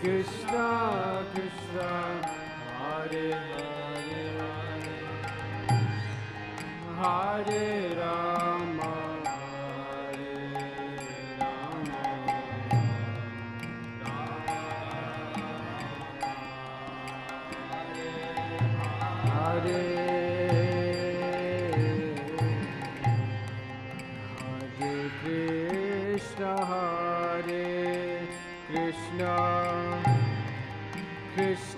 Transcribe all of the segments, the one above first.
Krishna Krishna Hare Hare Hare Hare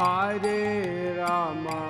Hare Rama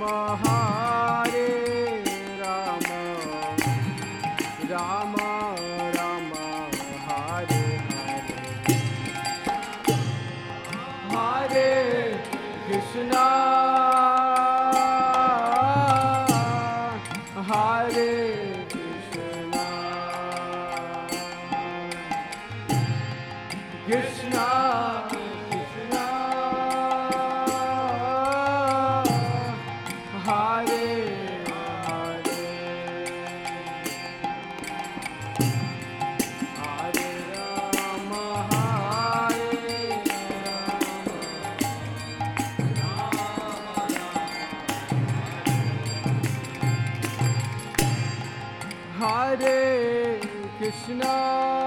Maha Krishna.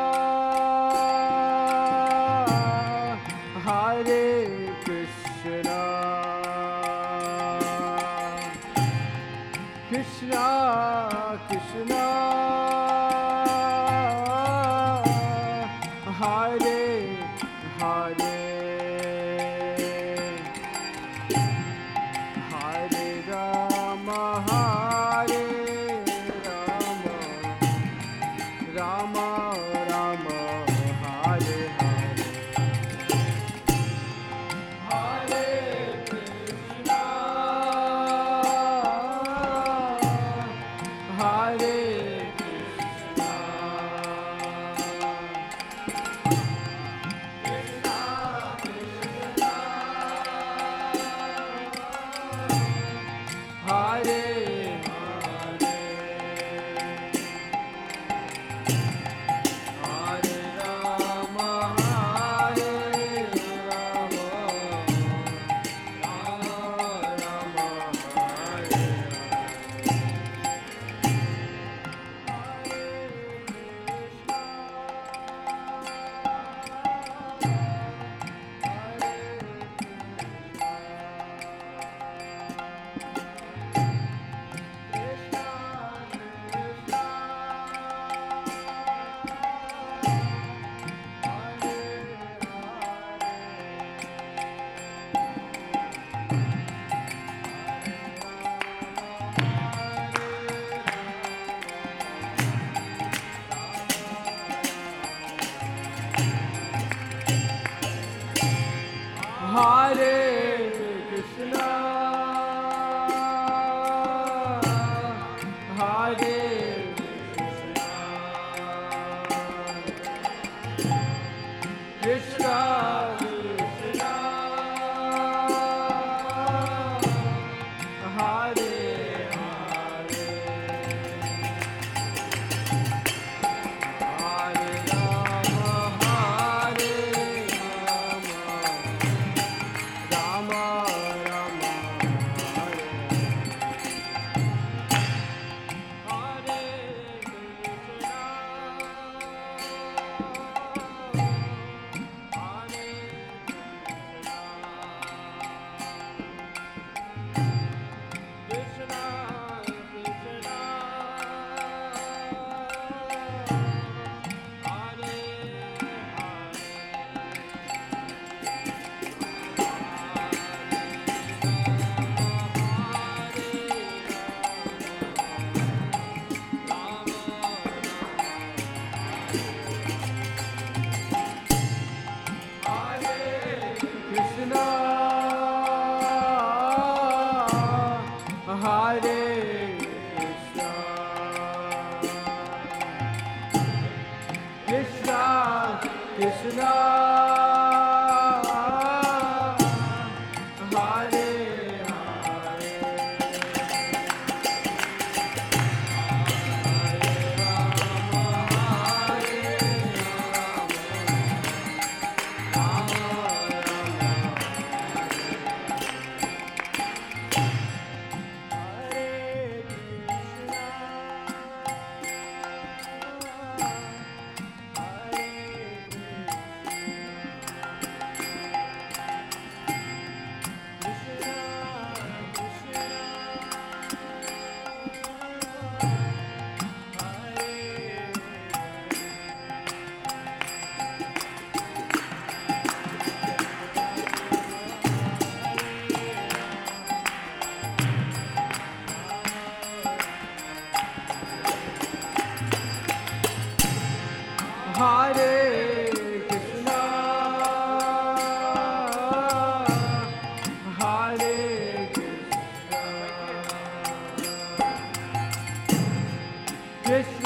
esqueci.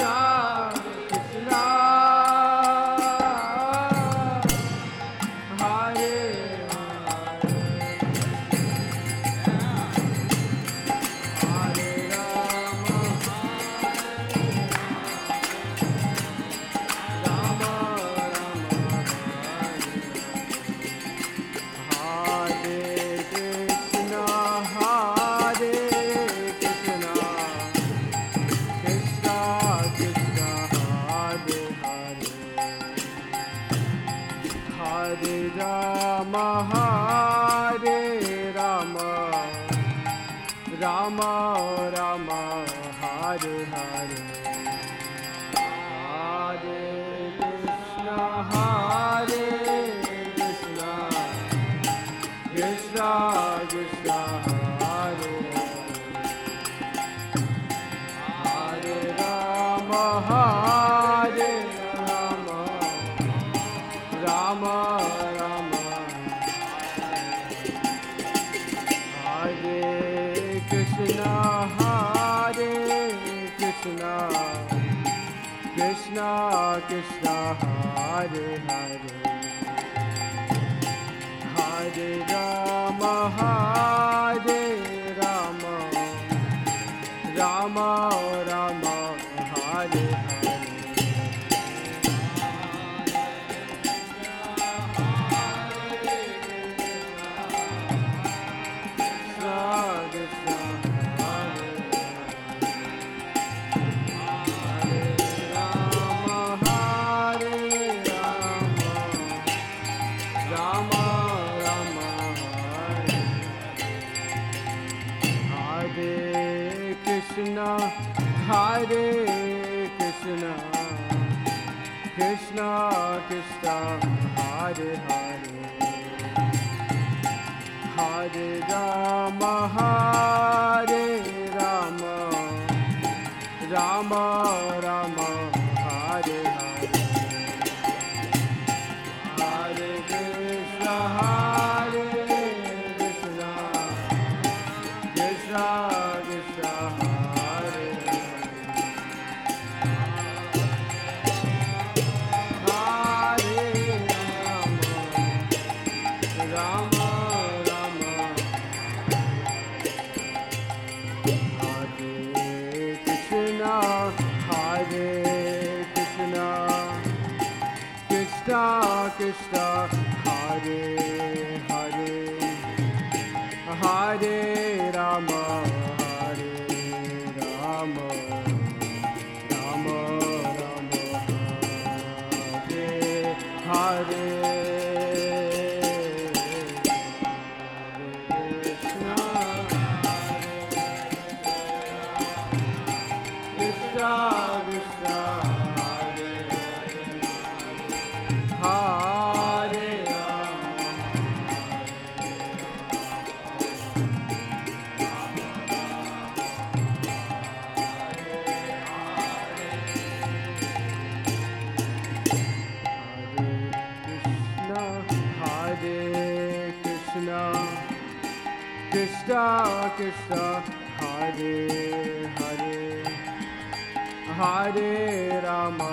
Krishna Hare Hare Hare Rama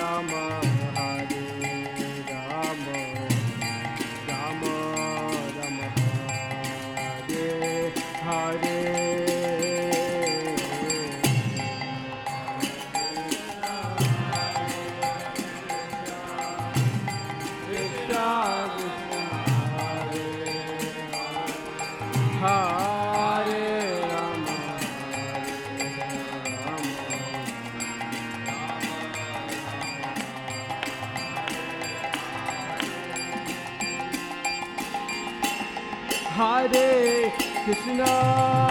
Krishna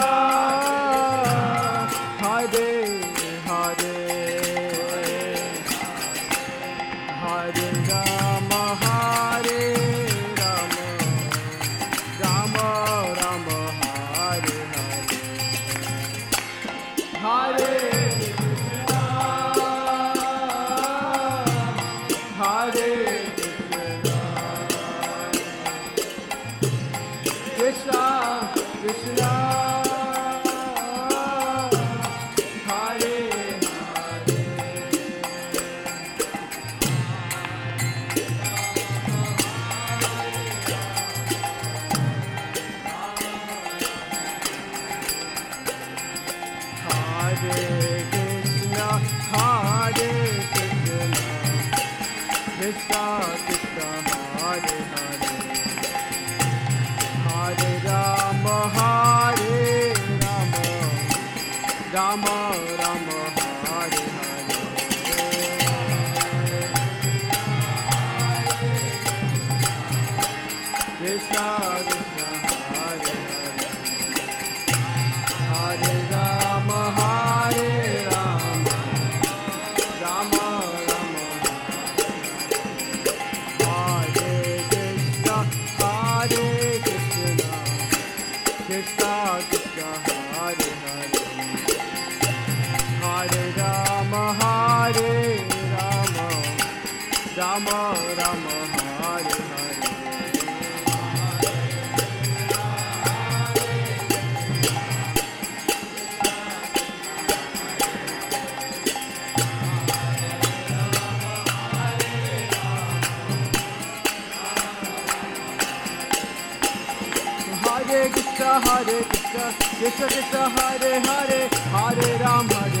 Rama Hare Krishna, Hare Krishna, Krishna Krishna, Hare Hare, Hare Ram, Hare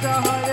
Krishna Krishna,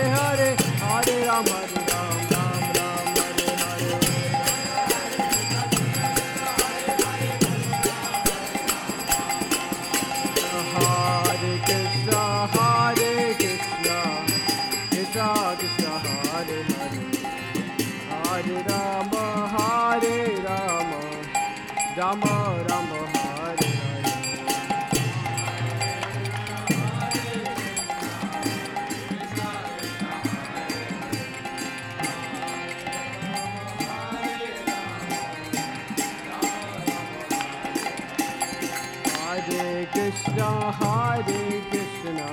Hare Krishna,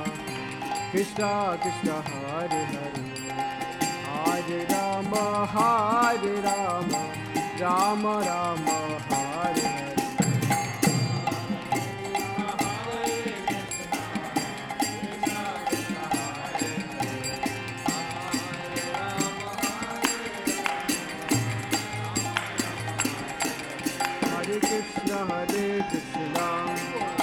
Krishna Krishna, Hare Hare, Hare Rama, Hare Rama, Rama Rama, Hare Hare. Hare Krishna, Hare Krishna,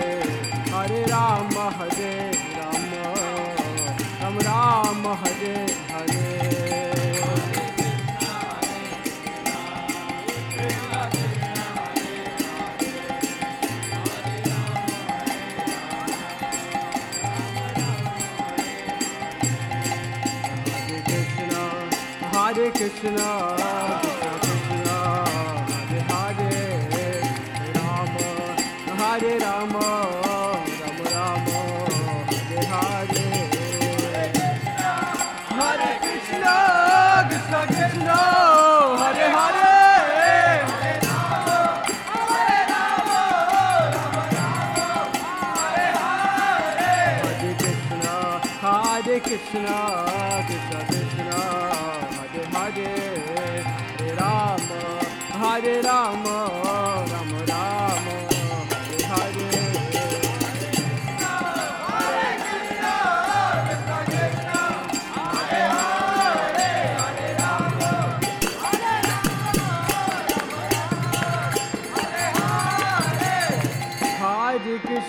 Hare Ram Hare Ram Ram Ram Hare Hare Hare Krishna, Krishna Krishna, Hare Hare, Rama, Hare Rama. Krishna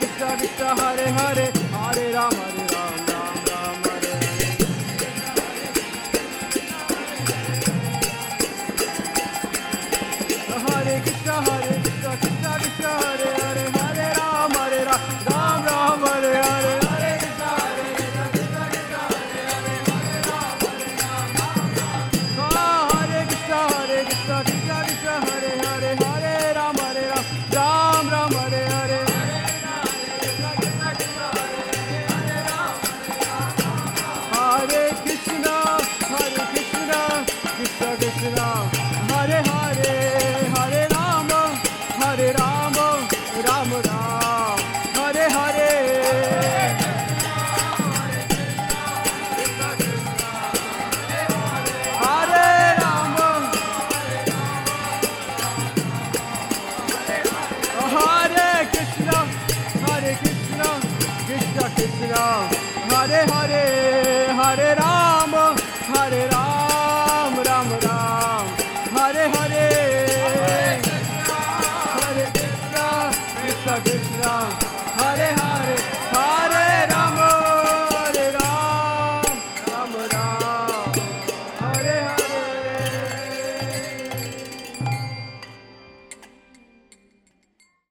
Krishna Krishna Hare Hare Hare Ram.